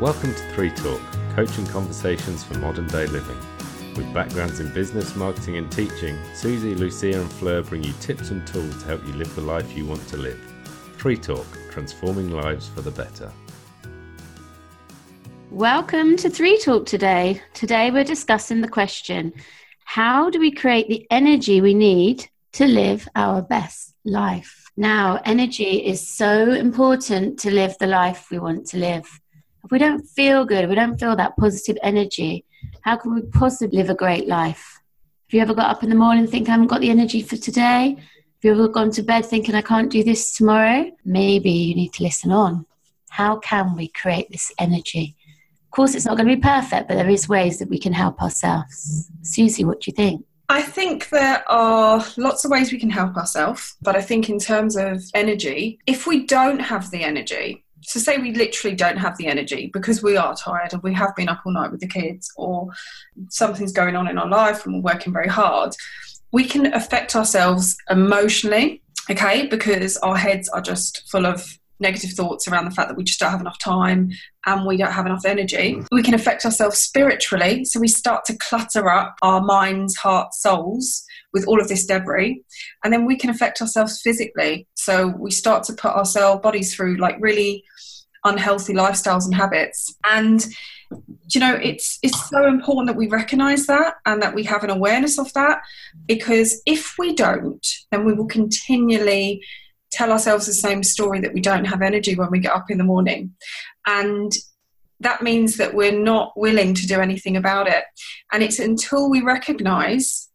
Welcome to Three Talk, coaching conversations for modern day living. With backgrounds in business, marketing, and teaching, Susie, Lucia, and Fleur bring you tips and tools to help you live the life you want to live. Three Talk, transforming lives for the better. Welcome to Three Talk today. Today we're discussing the question How do we create the energy we need to live our best life? Now, energy is so important to live the life we want to live. If we don't feel good, we don't feel that positive energy, how can we possibly live a great life? Have you ever got up in the morning think I haven't got the energy for today? Have you ever gone to bed thinking I can't do this tomorrow? Maybe you need to listen on. How can we create this energy? Of course, it's not going to be perfect, but there is ways that we can help ourselves. Susie, what do you think? I think there are lots of ways we can help ourselves, but I think in terms of energy, if we don't have the energy, so say we literally don't have the energy because we are tired and we have been up all night with the kids or something's going on in our life and we're working very hard, we can affect ourselves emotionally, okay, because our heads are just full of negative thoughts around the fact that we just don't have enough time and we don't have enough energy. We can affect ourselves spiritually. So we start to clutter up our minds, hearts, souls with all of this debris. And then we can affect ourselves physically. So we start to put ourselves bodies through like really unhealthy lifestyles and habits. And you know it's it's so important that we recognize that and that we have an awareness of that because if we don't then we will continually tell ourselves the same story that we don't have energy when we get up in the morning. And that means that we're not willing to do anything about it. And it's until we recognize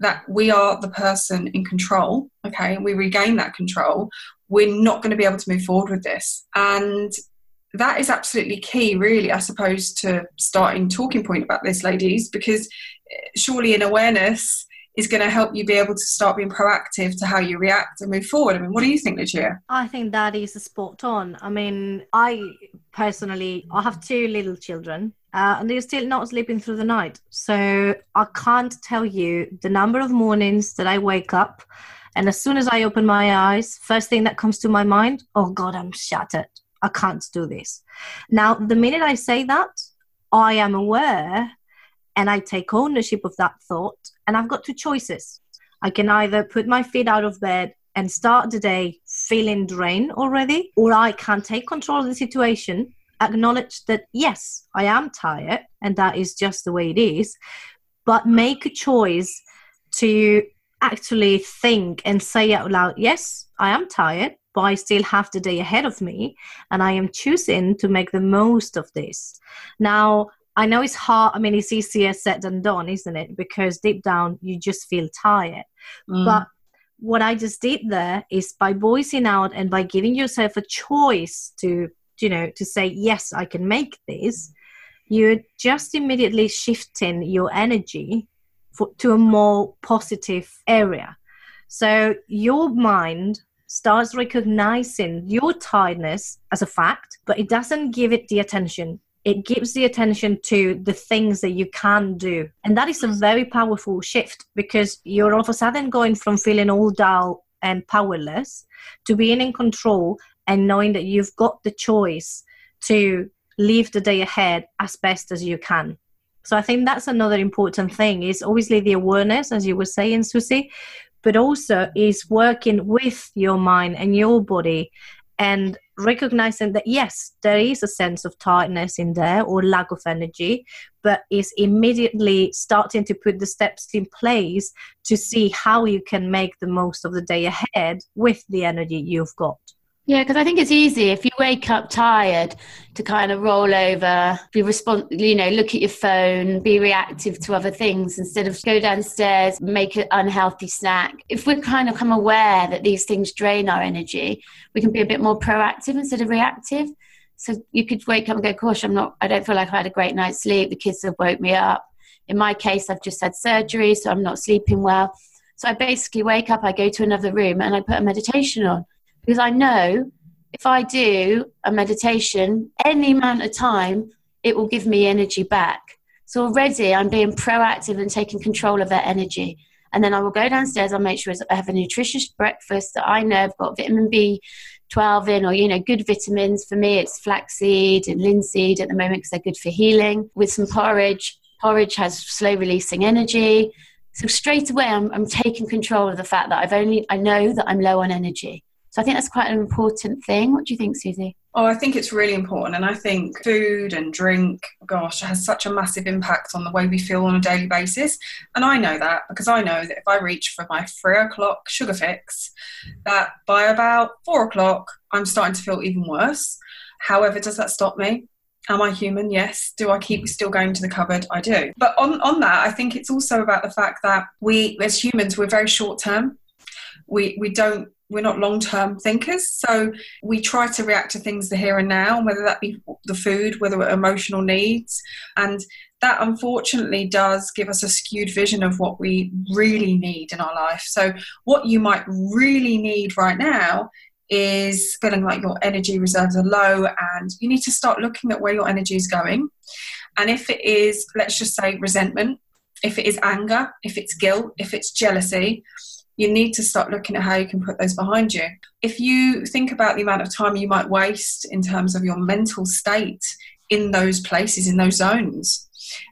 that we are the person in control, okay, we regain that control, we're not going to be able to move forward with this. And that is absolutely key, really, I suppose, to starting talking point about this, ladies, because eh, surely in awareness, is going to help you be able to start being proactive to how you react and move forward. I mean, what do you think, Lucia? I think that is spot on. I mean, I personally, I have two little children. Uh, and they're still not sleeping through the night. So I can't tell you the number of mornings that I wake up and as soon as I open my eyes, first thing that comes to my mind, oh God, I'm shattered. I can't do this. Now, the minute I say that, I am aware and I take ownership of that thought. And I've got two choices. I can either put my feet out of bed and start the day feeling drained already, or I can take control of the situation, acknowledge that yes, I am tired, and that is just the way it is, but make a choice to actually think and say out loud, yes, I am tired, but I still have the day ahead of me, and I am choosing to make the most of this. Now, I know it's hard. I mean, it's easier said than done, isn't it? Because deep down, you just feel tired. Mm. But what I just did there is by voicing out and by giving yourself a choice to, you know, to say, yes, I can make this, you're just immediately shifting your energy for, to a more positive area. So your mind starts recognizing your tiredness as a fact, but it doesn't give it the attention it gives the attention to the things that you can do. And that is a very powerful shift because you're all of a sudden going from feeling all dull and powerless to being in control and knowing that you've got the choice to live the day ahead as best as you can. So I think that's another important thing is obviously the awareness, as you were saying, Susie, but also is working with your mind and your body and recognizing that yes there is a sense of tiredness in there or lack of energy but is immediately starting to put the steps in place to see how you can make the most of the day ahead with the energy you've got yeah, because I think it's easy if you wake up tired to kind of roll over, be respond, you know, look at your phone, be reactive to other things instead of go downstairs, make an unhealthy snack. If we kind of come aware that these things drain our energy, we can be a bit more proactive instead of reactive. So you could wake up and go, "Gosh, I'm not. I don't feel like I've had a great night's sleep. The kids have woke me up. In my case, I've just had surgery, so I'm not sleeping well. So I basically wake up, I go to another room, and I put a meditation on." Because I know if I do a meditation any amount of time, it will give me energy back. So already I'm being proactive and taking control of that energy. And then I will go downstairs, I'll make sure I have a nutritious breakfast that I know I've got vitamin B B12 in or, you know, good vitamins. For me, it's flaxseed and linseed at the moment because they're good for healing. With some porridge, porridge has slow releasing energy. So straight away, I'm, I'm taking control of the fact that I've only, I know that I'm low on energy. So I think that's quite an important thing. What do you think, Susie? Oh, I think it's really important. And I think food and drink, gosh, has such a massive impact on the way we feel on a daily basis. And I know that because I know that if I reach for my three o'clock sugar fix, that by about four o'clock, I'm starting to feel even worse. However, does that stop me? Am I human? Yes. Do I keep still going to the cupboard? I do. But on, on that, I think it's also about the fact that we, as humans, we're very short term. We, we don't we're not long term thinkers. So we try to react to things the here and now, whether that be the food, whether emotional needs. And that unfortunately does give us a skewed vision of what we really need in our life. So, what you might really need right now is feeling like your energy reserves are low, and you need to start looking at where your energy is going. And if it is, let's just say, resentment, if it is anger, if it's guilt, if it's jealousy, you need to start looking at how you can put those behind you. If you think about the amount of time you might waste in terms of your mental state in those places, in those zones,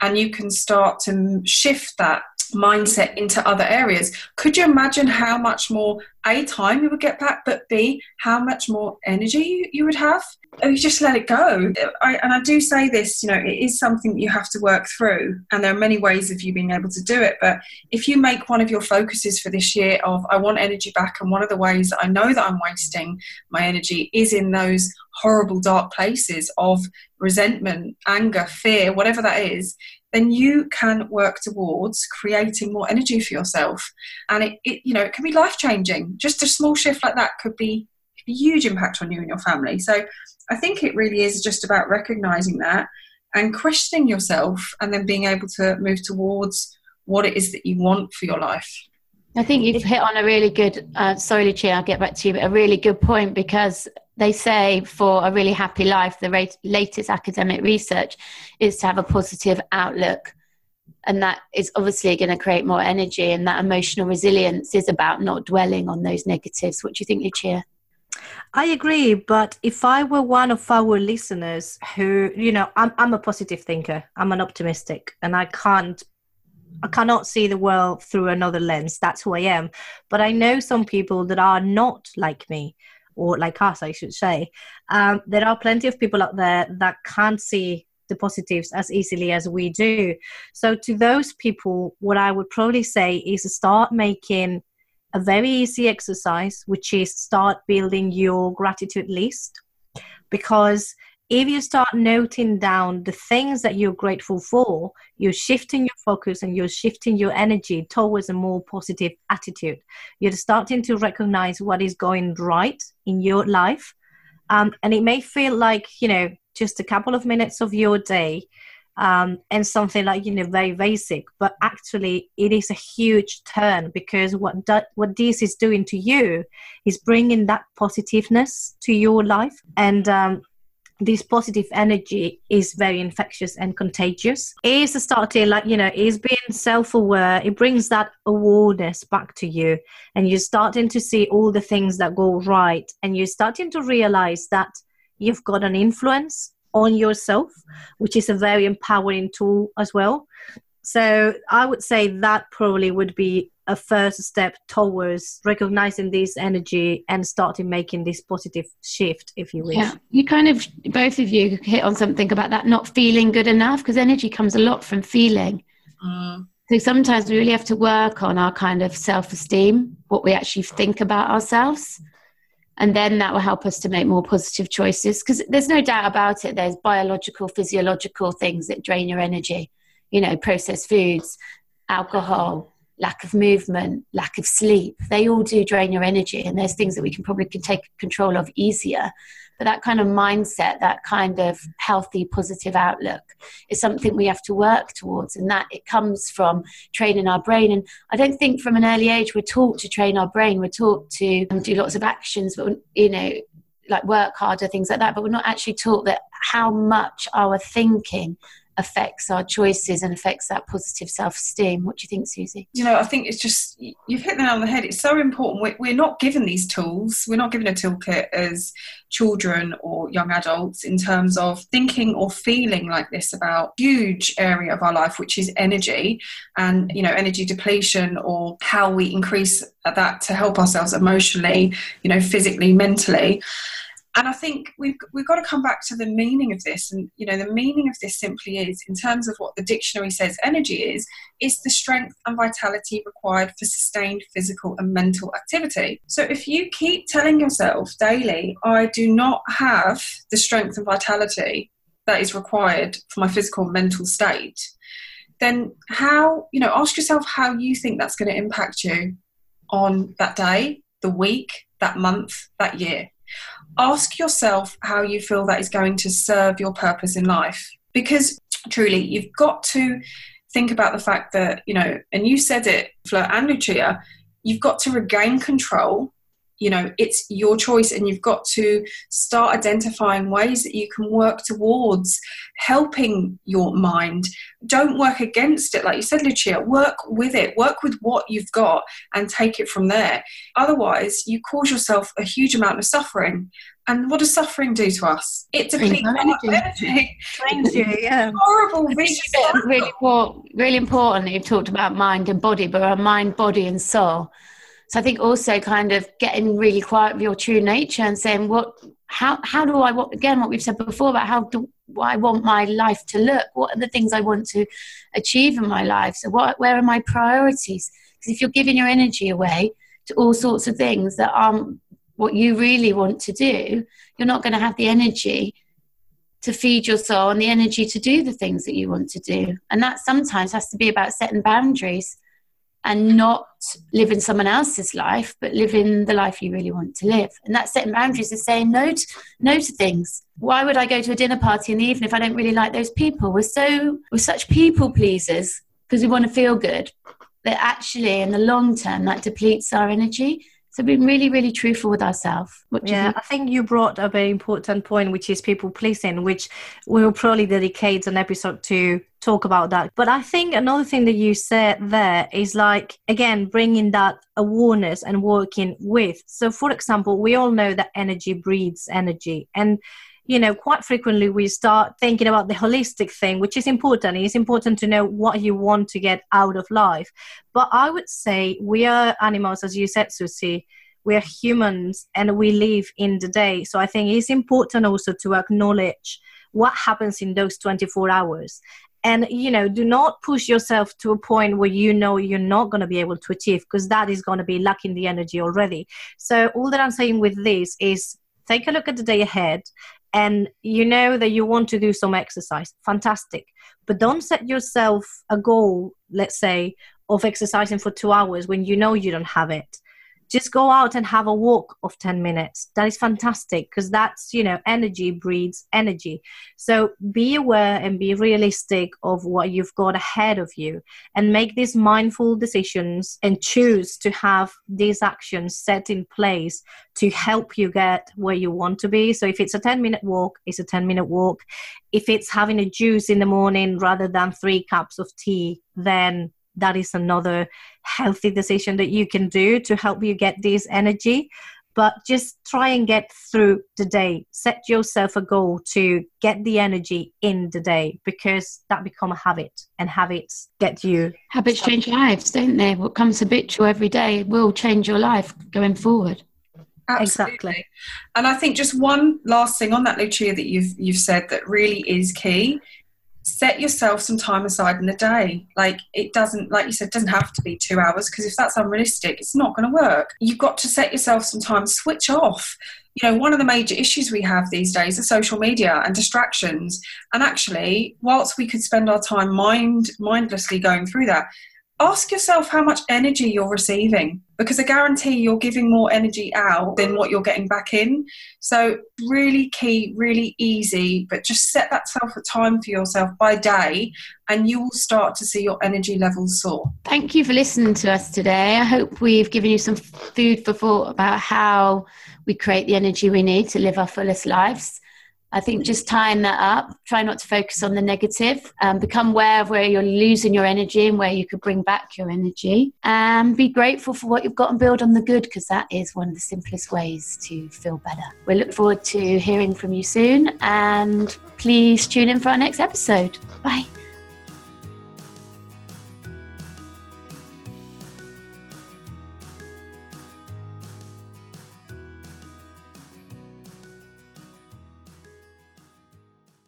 and you can start to shift that mindset into other areas. Could you imagine how much more A, time you would get back, but B, how much more energy you you would have? Oh, you just let it go. I, and I do say this, you know, it is something that you have to work through, and there are many ways of you being able to do it. But if you make one of your focuses for this year of I want energy back, and one of the ways that I know that I'm wasting my energy is in those horrible dark places of resentment, anger, fear, whatever that is, then you can work towards creating more energy for yourself. And it, it you know, it can be life changing. Just a small shift like that could be a huge impact on you and your family. So I think it really is just about recognizing that and questioning yourself and then being able to move towards what it is that you want for your life. I think you've hit on a really good, uh, sorry, Lucia, I'll get back to you, but a really good point because they say for a really happy life, the rate, latest academic research is to have a positive outlook. And that is obviously going to create more energy, and that emotional resilience is about not dwelling on those negatives. What do you think, Lucia? I agree, but if I were one of our listeners who, you know, I'm I'm a positive thinker, I'm an optimistic, and I can't I cannot see the world through another lens. That's who I am. But I know some people that are not like me, or like us, I should say. Um, there are plenty of people out there that can't see the positives as easily as we do. So, to those people, what I would probably say is start making a very easy exercise, which is start building your gratitude list. Because if you start noting down the things that you're grateful for, you're shifting your focus and you're shifting your energy towards a more positive attitude. You're starting to recognize what is going right in your life. Um, and it may feel like, you know, just a couple of minutes of your day um, and something like you know very basic but actually it is a huge turn because what do, what this is doing to you is bringing that positiveness to your life and um, this positive energy is very infectious and contagious. Is starting like, you know, is being self aware. It brings that awareness back to you. And you're starting to see all the things that go right. And you're starting to realize that you've got an influence on yourself, which is a very empowering tool as well. So I would say that probably would be a first step towards recognizing this energy and starting making this positive shift, if you wish. Yeah, you kind of, both of you hit on something about that not feeling good enough because energy comes a lot from feeling. Mm. So sometimes we really have to work on our kind of self esteem, what we actually think about ourselves and then that will help us to make more positive choices because there's no doubt about it. There's biological physiological things that drain your energy. You know processed foods alcohol lack of movement lack of sleep they all do drain your energy. And there's things that we can probably can take control of easier but that kind of mindset, that kind of healthy, positive outlook is something we have to work towards. And that it comes from training our brain. And I don't think from an early age we're taught to train our brain. We're taught to um, do lots of actions, but, you know, like work harder, things like that. But we're not actually taught that how much our thinking affects our choices and affects that positive self esteem. What do you think, Susie? You know, I think it's just, you've hit the nail on the head. It's so important. We're, we're not given these tools, we're not given a toolkit as children or young adults in terms of thinking or feeling like this about huge area of our life which is energy and you know energy depletion or how we increase that to help ourselves emotionally you know physically mentally and I think we've we've got to come back to the meaning of this, and you know the meaning of this simply is, in terms of what the dictionary says, energy is, is the strength and vitality required for sustained physical and mental activity. So if you keep telling yourself daily, I do not have the strength and vitality that is required for my physical and mental state, then how you know ask yourself how you think that's going to impact you on that day, the week, that month, that year ask yourself how you feel that is going to serve your purpose in life. Because truly, you've got to think about the fact that, you know, and you said it, Fleur and Lucia, you've got to regain control you know it's your choice and you've got to start identifying ways that you can work towards helping your mind don't work against it like you said lucia work with it work with what you've got and take it from there otherwise you cause yourself a huge amount of suffering and what does suffering do to us? It depletes energy. Drains you, yeah. Horrible. Really, really, important, really important that you've talked about mind and body, but our mind, body, and soul. So I think also kind of getting really quiet with your true nature and saying what how how do I want again what we've said before about how do I want my life to look? What are the things I want to achieve in my life? So what where are my priorities? Because if you're giving your energy away to all sorts of things that aren't what you really want to do, you're not going to have the energy to feed your soul and the energy to do the things that you want to do. And that sometimes has to be about setting boundaries and not living someone else's life, but living the life you really want to live. And that setting boundaries is saying no to, no to things. Why would I go to a dinner party in the evening if I don't really like those people? We're so we're such people pleasers because we want to feel good. That actually, in the long term, that depletes our energy. So being really, really truthful with ourselves. yeah? I think you brought a very important point, which is people pleasing, which we'll probably dedicate an episode to talk about that. But I think another thing that you said there is like, again, bringing that awareness and working with. So, for example, we all know that energy breeds energy. And you know, quite frequently we start thinking about the holistic thing, which is important. It's important to know what you want to get out of life. But I would say we are animals, as you said, Susie. We are humans and we live in the day. So I think it's important also to acknowledge what happens in those 24 hours and you know do not push yourself to a point where you know you're not going to be able to achieve because that is going to be lacking the energy already so all that i'm saying with this is take a look at the day ahead and you know that you want to do some exercise. Fantastic. But don't set yourself a goal let's say of exercising for two hours when you know you don't have it just go out and have a walk of 10 minutes. That is fantastic because that's you know energy breeds energy. So be aware and be realistic of what you've got ahead of you and make these mindful decisions and choose to have these actions set in place to help you get where you want to be. So if it's a 10 minute walk it's a 10 minute walk. If it's having a juice in the morning rather than three cups of tea then that is another healthy decision that you can do to help you get this energy. But just try and get through the day. Set yourself a goal to get the energy in the day because that become a habit and habits get you habits change lives don't they? What comes habitual every day will change your life going forward. Absolutely. Exactly. And I think just one last thing on that, Lucia, that you've you've said that really is key set yourself some time aside in the day. Like it doesn't, like you said, doesn't have to be two hours because if that's unrealistic, it's not going to work. You've got to set yourself some time, switch off. You know, one of the major issues we have these days are social media and distractions. And actually, whilst we could spend our time mind mindlessly going through that, ask yourself how much energy you're receiving because I guarantee you're giving more energy out than what you're getting back in. So, really key, really easy, but just set that self a time for yourself by day and you will start to see your energy levels soar. Thank you for listening to us today. I hope we've given you some food for thought about how we create the energy we need to live our fullest lives. I think just tying that up, try not to focus on the negative, um, become aware of where you're losing your energy and where you could bring back your energy, and be grateful for what you've got and build on the good because that is one of the simplest ways to feel better. We look forward to hearing from you soon, and please tune in for our next episode. Bye.